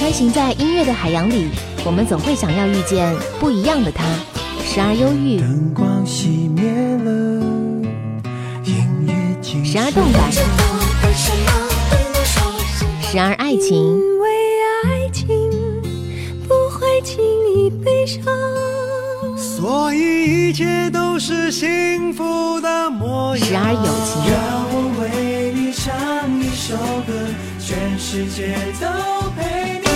穿行在音乐的海洋里，我们总会想要遇见不一样的他，时而忧郁，灯光熄灭了，音乐静时而动感，时而爱情。因为爱情不会轻易悲伤。所以一切都是幸福的模样。时而友情让我为你唱一首歌，全世界都陪你。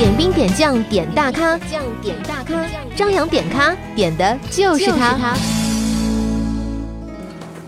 点兵点将点大咖，将点大咖，张扬点咖点的就是他。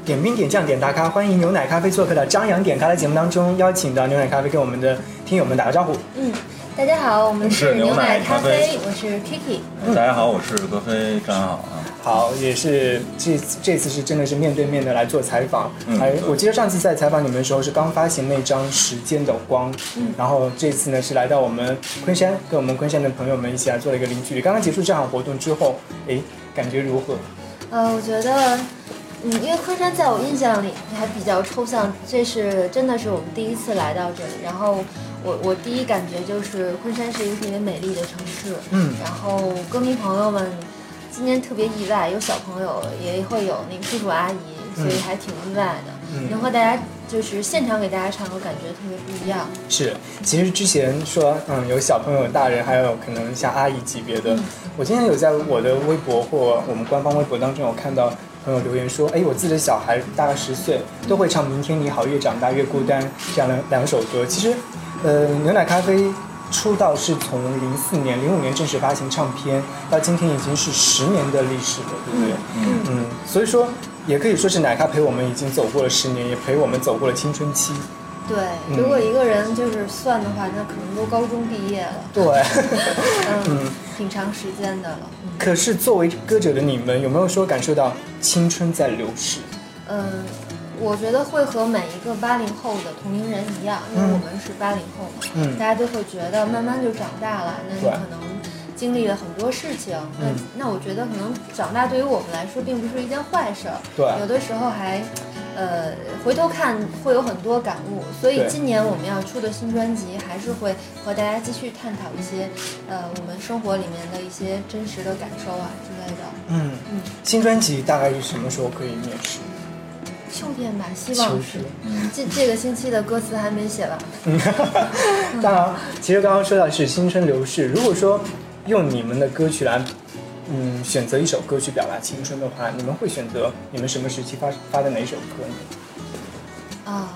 点兵点将点大咖，欢迎牛奶咖啡做客到张扬点咖的节目当中，邀请到牛奶咖啡跟我们的听友们打个招呼。嗯，大家好，我们是牛奶咖啡啡，我是 Kiki。大家好，我是格飞张好啊。好，也是这次这次是真的是面对面的来做采访。还嗯对我记得上次在采访你们的时候是刚发行那张《时间的光》，嗯然后这次呢是来到我们昆山，跟我们昆山的朋友们一起来做了一个零距离。刚刚结束这场活动之后，哎，感觉如何？呃，我觉得，嗯，因为昆山在我印象里还比较抽象，这是真的是我们第一次来到这里，然后我我第一感觉就是昆山是一个特别美丽的城市，嗯然后歌迷朋友们今天特别意外，有小朋友也会有那个叔叔阿姨，所以还挺意外的，嗯能和大家就是现场给大家唱，我感觉特别不一样。是，其实之前说，嗯，有小朋友、大人，还有可能像阿姨级别的。我今天有在我的微博或我们官方微博当中有看到朋友留言说，哎，我自己的小孩大概十岁，都会唱《明天你好》《越长大越孤单》这样的两首歌。其实，呃，牛奶咖啡出道是从零四年、零五年正式发行唱片，到今天已经是十年的历史了，对不对？嗯嗯，所以说也可以说是奶咖陪我们已经走过了十年，也陪我们走过了青春期。对，嗯如果一个人就是算的话，那可能都高中毕业了，对。嗯，挺长时间的了。可是作为歌者的你们，有没有说感受到青春在流逝？嗯，我觉得会和每一个八零后的同龄人一样，因为嗯我们是八零后嘛，嗯大家都会觉得慢慢就长大了，那你可能经历了很多事情，那、嗯那我觉得可能长大对于我们来说并不是一件坏事儿，对有的时候还。呃，回头看会有很多感悟，所以今年我们要出的新专辑还是会和大家继续探讨一些，呃，我们生活里面的一些真实的感受啊之类的。嗯嗯，新专辑大概是什么时候可以面世？秋天吧，希望是秋天。这这个星期的歌词还没写完。当然，其实刚刚说到是青春流逝。如果说用你们的歌曲来，嗯，选择一首歌曲表达青春的话，你们会选择你们什么时期发发的哪首歌呢？啊，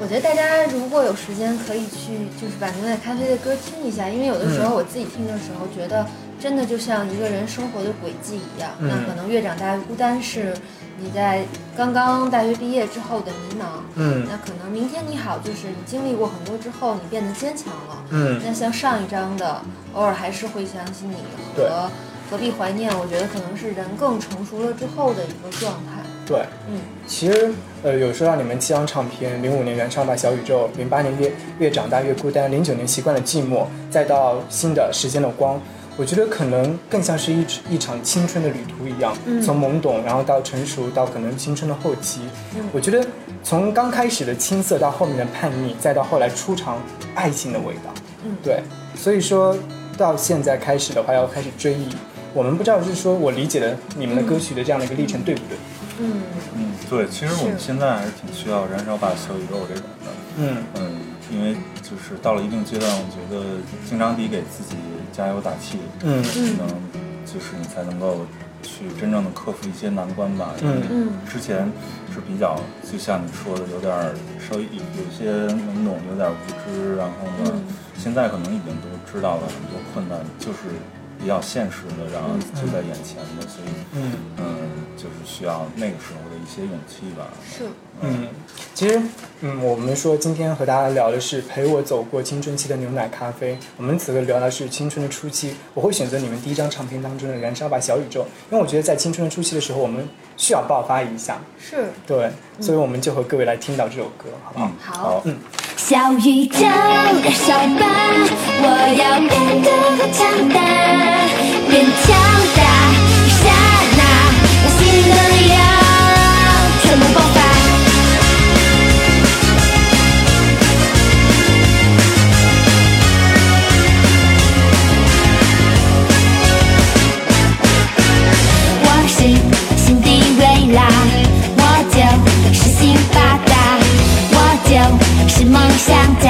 我觉得大家如果有时间，可以去就是把牛奶咖啡的歌听一下，因为有的时候我自己听的时候，觉得真的就像一个人生活的轨迹一样。嗯那可能越长大越孤单，是你在刚刚大学毕业之后的迷茫。嗯那可能明天你好，就是你经历过很多之后，你变得坚强了。嗯那像上一章的，偶尔还是会想起你和何必怀念，我觉得可能是人更成熟了之后的一个状态。对，嗯。其实，呃，有说到你们七张唱片，零五年原唱吧小宇宙，零八年越越长大越孤单，零九年习惯了寂寞，再到新的时间的光，我觉得可能更像是一一场青春的旅途一样，嗯从懵懂，然后到成熟，到可能青春的后期。嗯我觉得从刚开始的青涩到后面的叛逆，再到后来初尝爱情的味道。嗯对，所以说到现在开始的话，要开始追忆。我们不知道是说我理解的你们的歌曲的这样的一个历程对不对？嗯嗯，对，其实我们现在还是挺需要燃烧吧小宇宙这种的。嗯嗯，因为就是到了一定阶段，我觉得经常得给自己加油打气，嗯。可能就是你才能够去真正的克服一些难关吧。嗯。因为嗯。之前是比较，就像你说的，有点稍微有些懵懂，有点无知，然后呢，嗯。现在可能已经都知道了很多困难，就是比较现实的，然后就在眼前的，所以嗯需要那个时候的一些勇气吧。是嗯，其实，嗯，我们说今天和大家聊的是陪我走过青春期的牛奶咖啡。我们此刻聊的是青春的初期，我会选择你们第一张唱片当中的《燃烧吧小宇宙》，因为我觉得在青春的初期的时候，我们需要爆发一下，是，对，所以我们就和各位来听到这首歌，好不好？好嗯，好小宇宙燃烧吧，我要变得更强大，变强大，要全部爆发！我是新迪维拉，我就是新发达，我就是梦想家。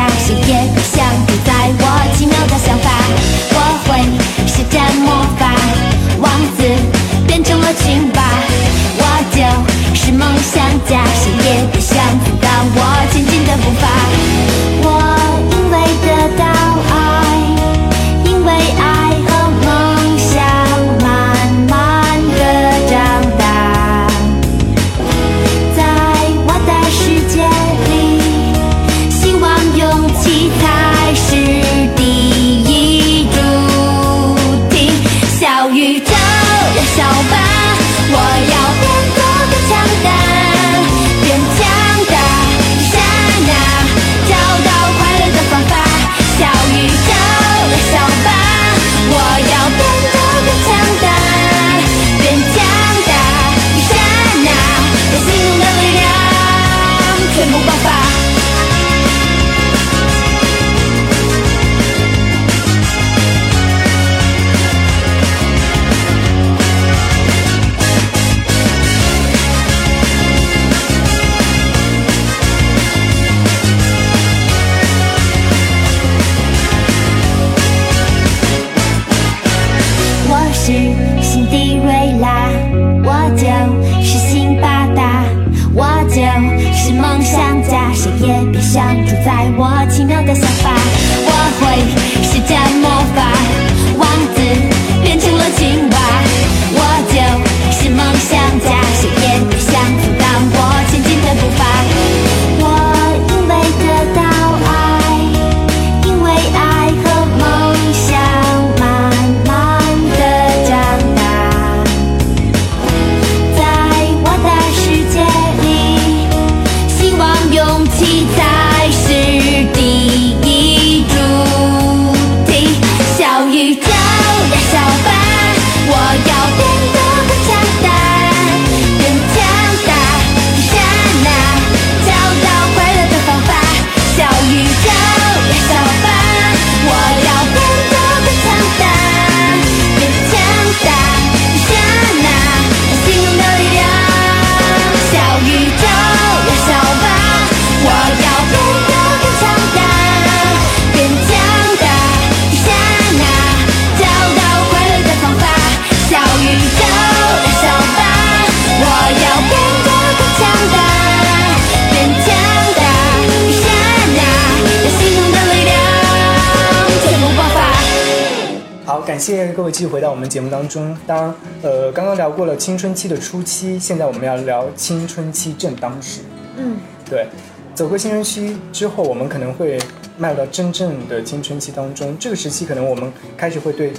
谢各位继续回到我们节目当中。当，呃，刚刚聊过了青春期的初期，现在我们要聊青春期正当时。嗯，对，走过青春期之后，我们可能会迈入到真正的青春期当中。这个时期，可能我们开始会对，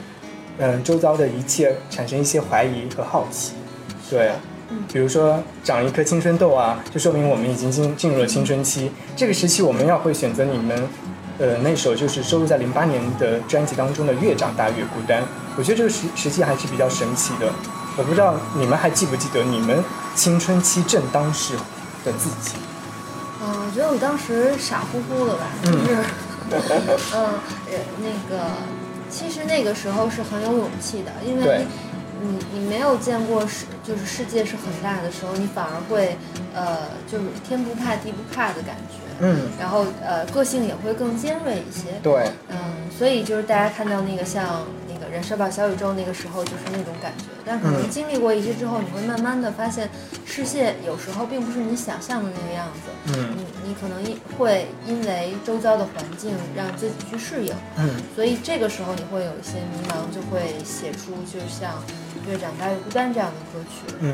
嗯、周遭的一切产生一些怀疑和好奇。对，比如说长一颗青春痘啊，就说明我们已经进进入了青春期。这个时期，我们要会选择你们，呃，那首就是收录在零八年的专辑当中的《越长大越孤单》。我觉得这个时时期还是比较神奇的。我不知道你们还记不记得你们青春期正当时的自己？嗯，我觉得我当时傻乎乎的吧，就是，嗯，呃，那个，其实那个时候是很有勇气的，因为对你你没有见过世，就是世界是很大的时候，你反而会，呃，就是天不怕地不怕的感觉，嗯，然后呃，个性也会更尖锐一些，对，嗯，所以就是大家看到那个像那个人社吧小宇宙那个时候就是那种感觉，但可能嗯经历过一些之后，你会慢慢的发现，世界有时候并不是你想象的那个样子。嗯你你可能因会因为周遭的环境让自己去适应，嗯所以这个时候你会有一些迷茫，就会写出就像《越长大越孤单》这样的歌曲。嗯，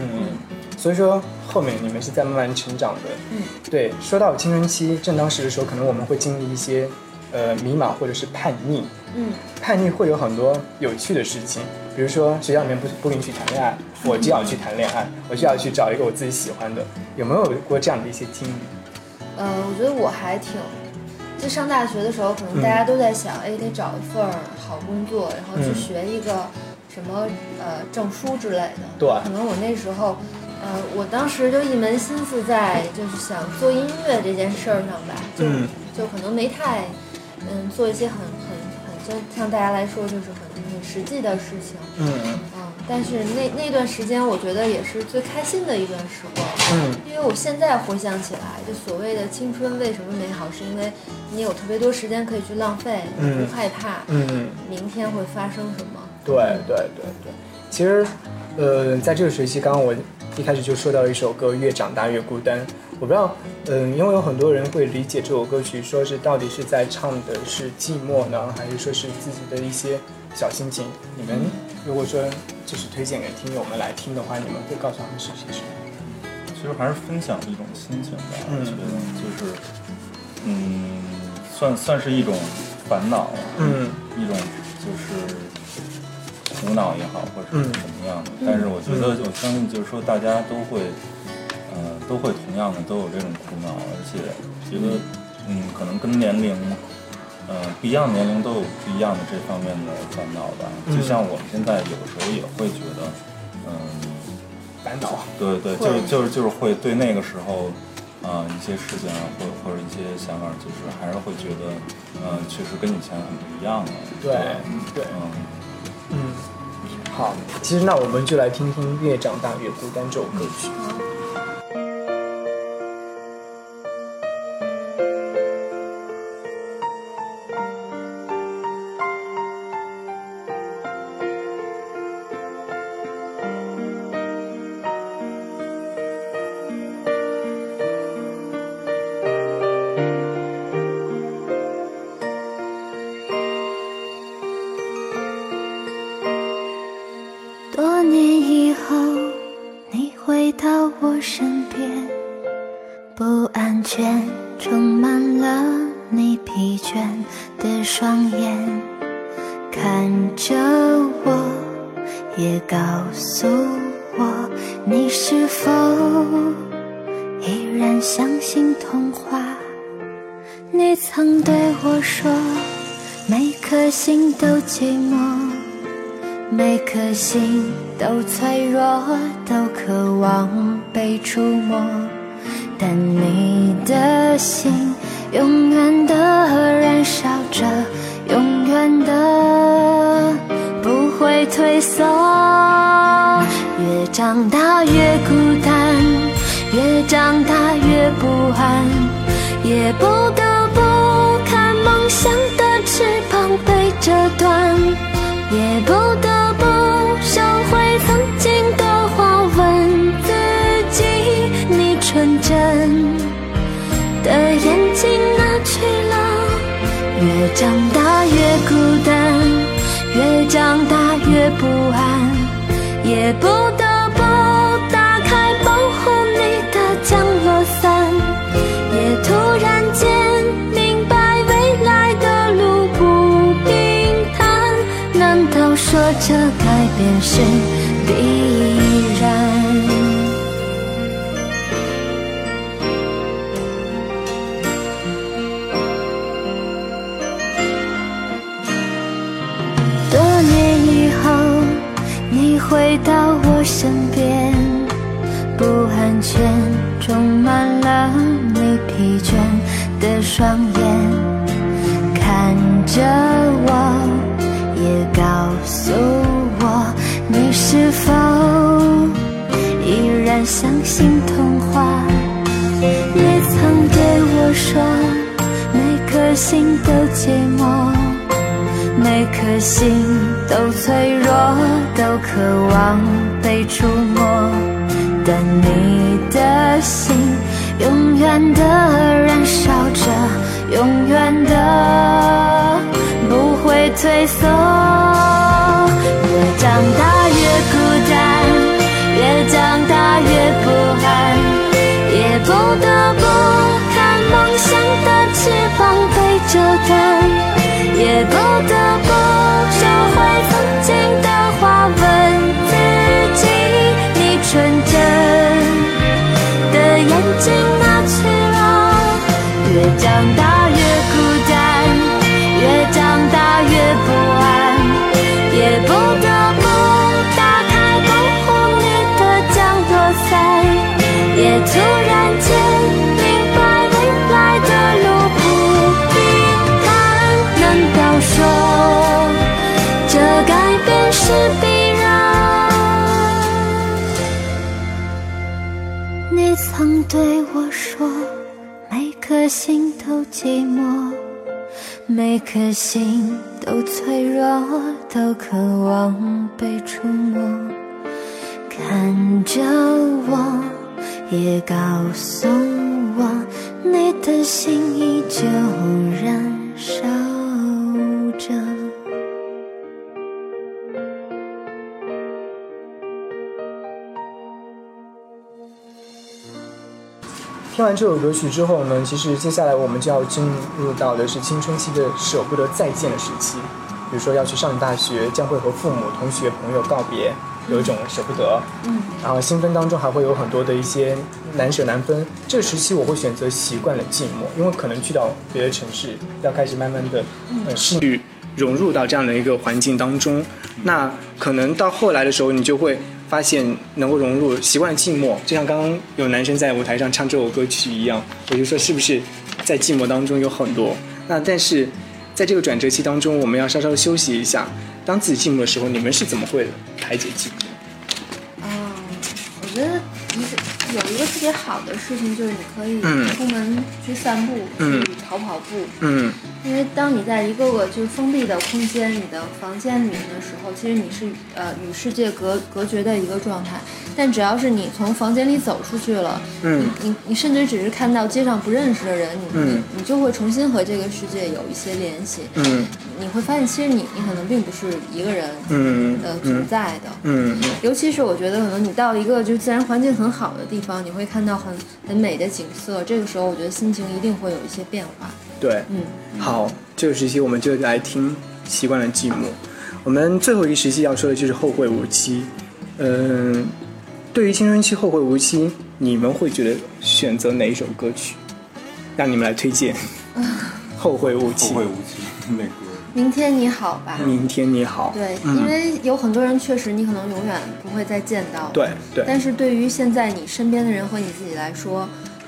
所以说后面你们是在慢慢成长的。嗯，对，说到青春期正当时的时候，可能我们会经历一些呃迷茫或者是叛逆。嗯叛逆会有很多有趣的事情，比如说学校里面不不允许谈恋爱，我就要去谈恋爱，我就要去找一个我自己喜欢的。有没有过这样的一些经历？呃，我觉得我还挺，就上大学的时候，可能大家都在想，哎，得找一份好工作，然后去嗯学一个什么呃证书之类的。对可能我那时候，呃，我当时就一门心思在就是想做音乐这件事儿上吧，就、嗯就可能没太嗯做一些很像大家来说就是很很实际的事情。嗯嗯，但是那那段时间，我觉得也是最开心的一段时光。嗯因为我现在回想起来，就所谓的青春为什么美好，是因为你有特别多时间可以去浪费，你嗯不害怕嗯，明天会发生什么。对对对对。其实，呃，在这个学期，刚刚我一开始就说到一首歌《越长大越孤单》，我不知道，嗯、因为有很多人会理解这首歌曲，说是到底是在唱的是寂寞呢，还是说是自己的一些小心情？你们如果说就是推荐给听友们来听的话，你们会告诉他们是些什么？其实还是分享一种心情吧，嗯我觉得就是，嗯，算算是一种烦恼，嗯一种就是苦恼也好，或者是嗯怎么样的。但是我觉得，我相信就是说，大家都会，呃，都会同样的都有这种苦恼，而且觉得，嗯，可能跟年龄。呃，不一样的年龄都有不一样的这方面的烦恼吧。嗯就像我们现在有时候也会觉得，嗯、烦恼。对对，就是就是就是会对那个时候，啊、一些事情啊，或或者一些想法，就是还是会觉得，嗯、确实跟以前很不一样了。对对嗯，嗯，好，其实那我们就来听听《越长大越孤单》这首歌曲。颗心都寂寞，每颗心都脆弱，都渴望被触摸。但你的心永远的燃烧着，永远的不会退缩。越长大越孤单，越长大越不安，也不得不看梦想的翅膀被折断，也不得不收回曾经的话，问自己，你纯真的眼睛哪去了？越长大越孤单，越长大越不安，也不变每颗心都脆弱，都渴望被触摸，但你的心永远的燃烧着，永远的不会退缩。越长大越孤单，越长大越不安，也不得不看梦想的翅膀被折断。也不得不眼睛哪去了？越长大越孤单，越长大越不安，也不得不打开保护你的降落伞，也突然寂寞，每颗心都脆弱，都渴望被触摸。看着我，也告诉我，你的心依旧燃烧着。听完这首歌曲之后呢，其实接下来我们就要进入到的是青春期的舍不得再见的时期，比如说要去上大学，将会和父母、同学、朋友告别，有一种舍不得。嗯。然后新婚当中还会有很多的一些难舍难分。这个时期我会选择习惯了寂寞，因为可能去到别的城市，要开始慢慢的呃适应融入到这样的一个环境当中。那可能到后来的时候，你就会发现能够融入，习惯寂寞。就像刚刚有男生在舞台上唱这首歌曲一样，我就说是不是在寂寞当中有很多？那但是在这个转折期当中，我们要稍稍休息一下。当自己寂寞的时候，你们是怎么会排解寂寞？啊，我觉得有一个特别好的事情就是你可以嗯。出门去散步，嗯。去跑跑步。嗯。因为当你在一个个就是封闭的空间、你的房间里面的时候，其实你是呃与世界隔隔绝的一个状态。但只要是你从房间里走出去了，嗯。你你你甚至只是看到街上不认识的人，你、嗯。你你就会重新和这个世界有一些联系。嗯。你会发现，其实你你可能并不是一个人嗯。呃存在的。嗯。尤其是我觉得，可能你到一个就自然环境很好的地方，你会看到很很美的景色。这个时候，我觉得心情一定会有一些变化。对，嗯，好，这个时期我们就来听《习惯了寂寞》。我们最后一个时期要说的就是后会无期。嗯，对于青春期后会无期，你们会觉得选择哪一首歌曲？让你们来推荐。后会无期后期，会无期。明天你好吧。明天你好。对，嗯因为有很多人确实你可能永远不会再见到。。对对，但是对于现在你身边的人和你自己来说，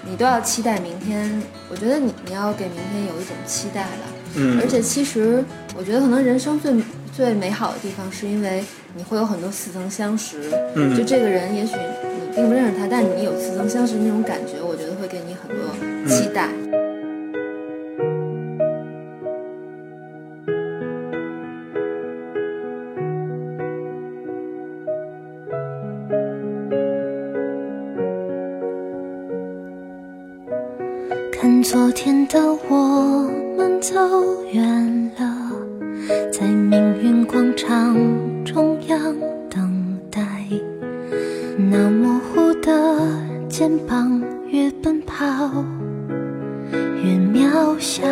你都要期待明天。我觉得你你要给明天有一种期待吧。嗯，而且其实我觉得可能人生最最美好的地方，是因为你会有很多似曾相识。嗯就这个人，也许你并不认识他，但你有似曾相识那种感觉，我觉得会给你很多期待。看的我们走远了，在命运广场中央等待。那模糊的肩膀，越奔跑越渺小。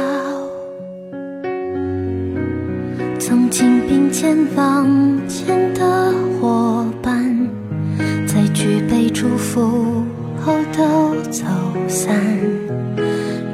曾经并肩往前的伙伴，在举杯祝福后都走散。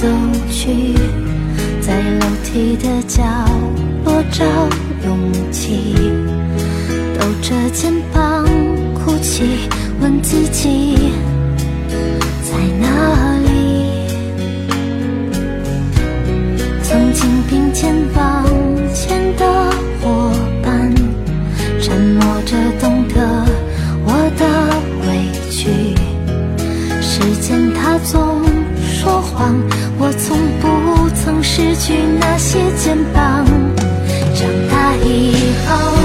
走去，去那些肩膀。长大以后，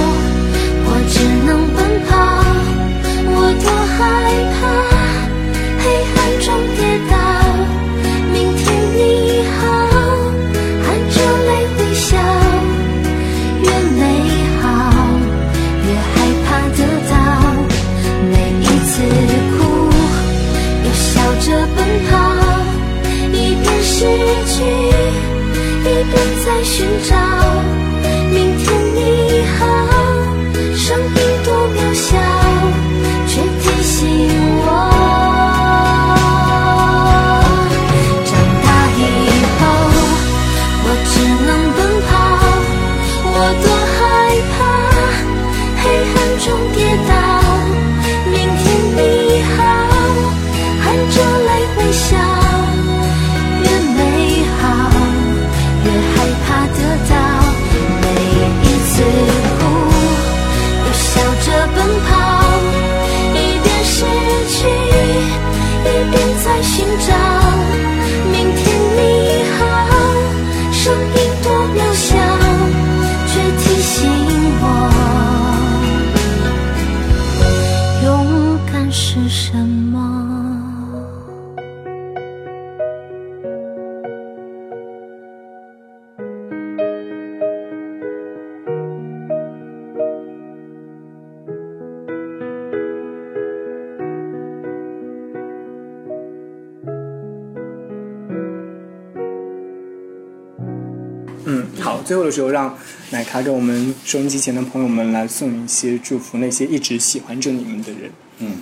最后的时候，让奶咖跟我们收音机前的朋友们来送一些祝福，那些一直喜欢着你们的人。嗯，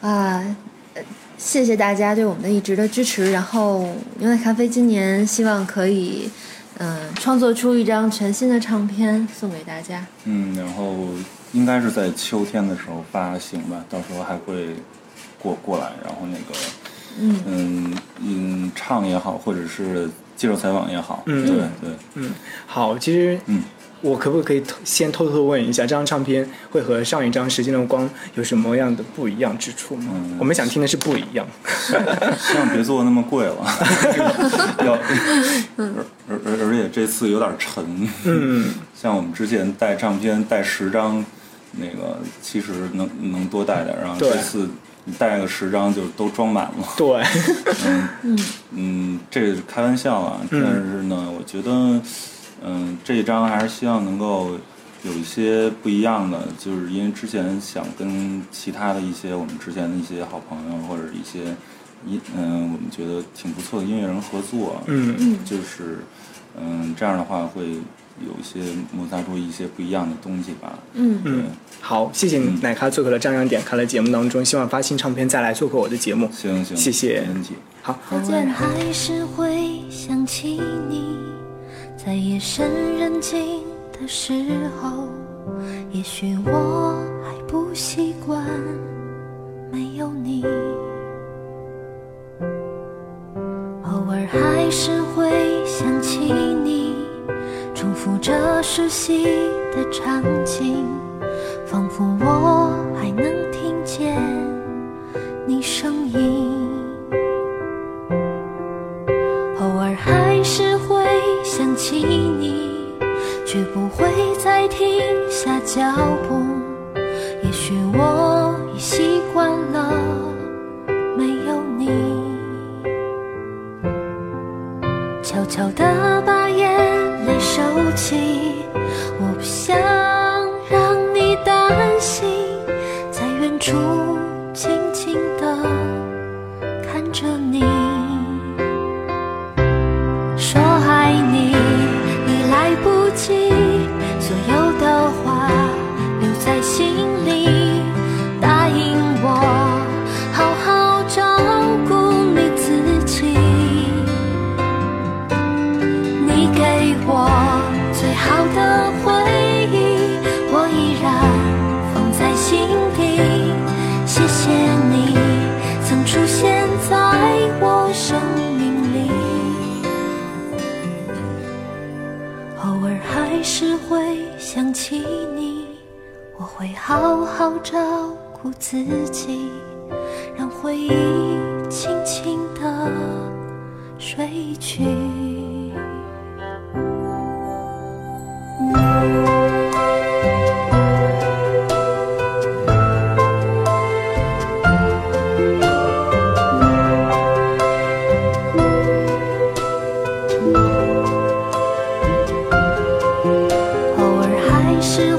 啊，呃谢谢大家对我们的一直的支持。然后牛奶咖啡今年希望可以，嗯、创作出一张全新的唱片送给大家。嗯，然后应该是在秋天的时候发行吧，到时候还会过过来，然后那个，嗯嗯嗯，唱也好，或者是接受采访也好，嗯。对对，嗯。好，其实嗯，我可不可以先偷偷问一下，这张唱片会和上一张《时间的光》有什么样的不一样之处吗？嗯。我们想听的是不一样。希望别做那么贵了，要，而而而而且这次有点沉，嗯，像我们之前带唱片带十张，那个其实能能多带点，然后这次你带个十张就都装满了。对，嗯嗯，这个是开玩笑啊，但是呢，我觉得，嗯，这一张还是希望能够有一些不一样的，就是因为之前想跟其他的一些我们之前的一些好朋友或者一些音，嗯，我们觉得挺不错的音乐人合作，嗯嗯就是，嗯，这样的话会有一些摩擦出一些不一样的东西吧。嗯嗯，好，谢谢嗯奶咖做客了张扬点开了节目当中，希望发新唱片再来做客我的节目。行行，谢谢没问题。好，偶尔还是会想起你，在夜深人静的时候，也许我还不习惯没有你。偶尔还是会想起复着熟悉的场景，仿佛我还能听见你声音。偶尔还是会想起你，却不会再停下脚在是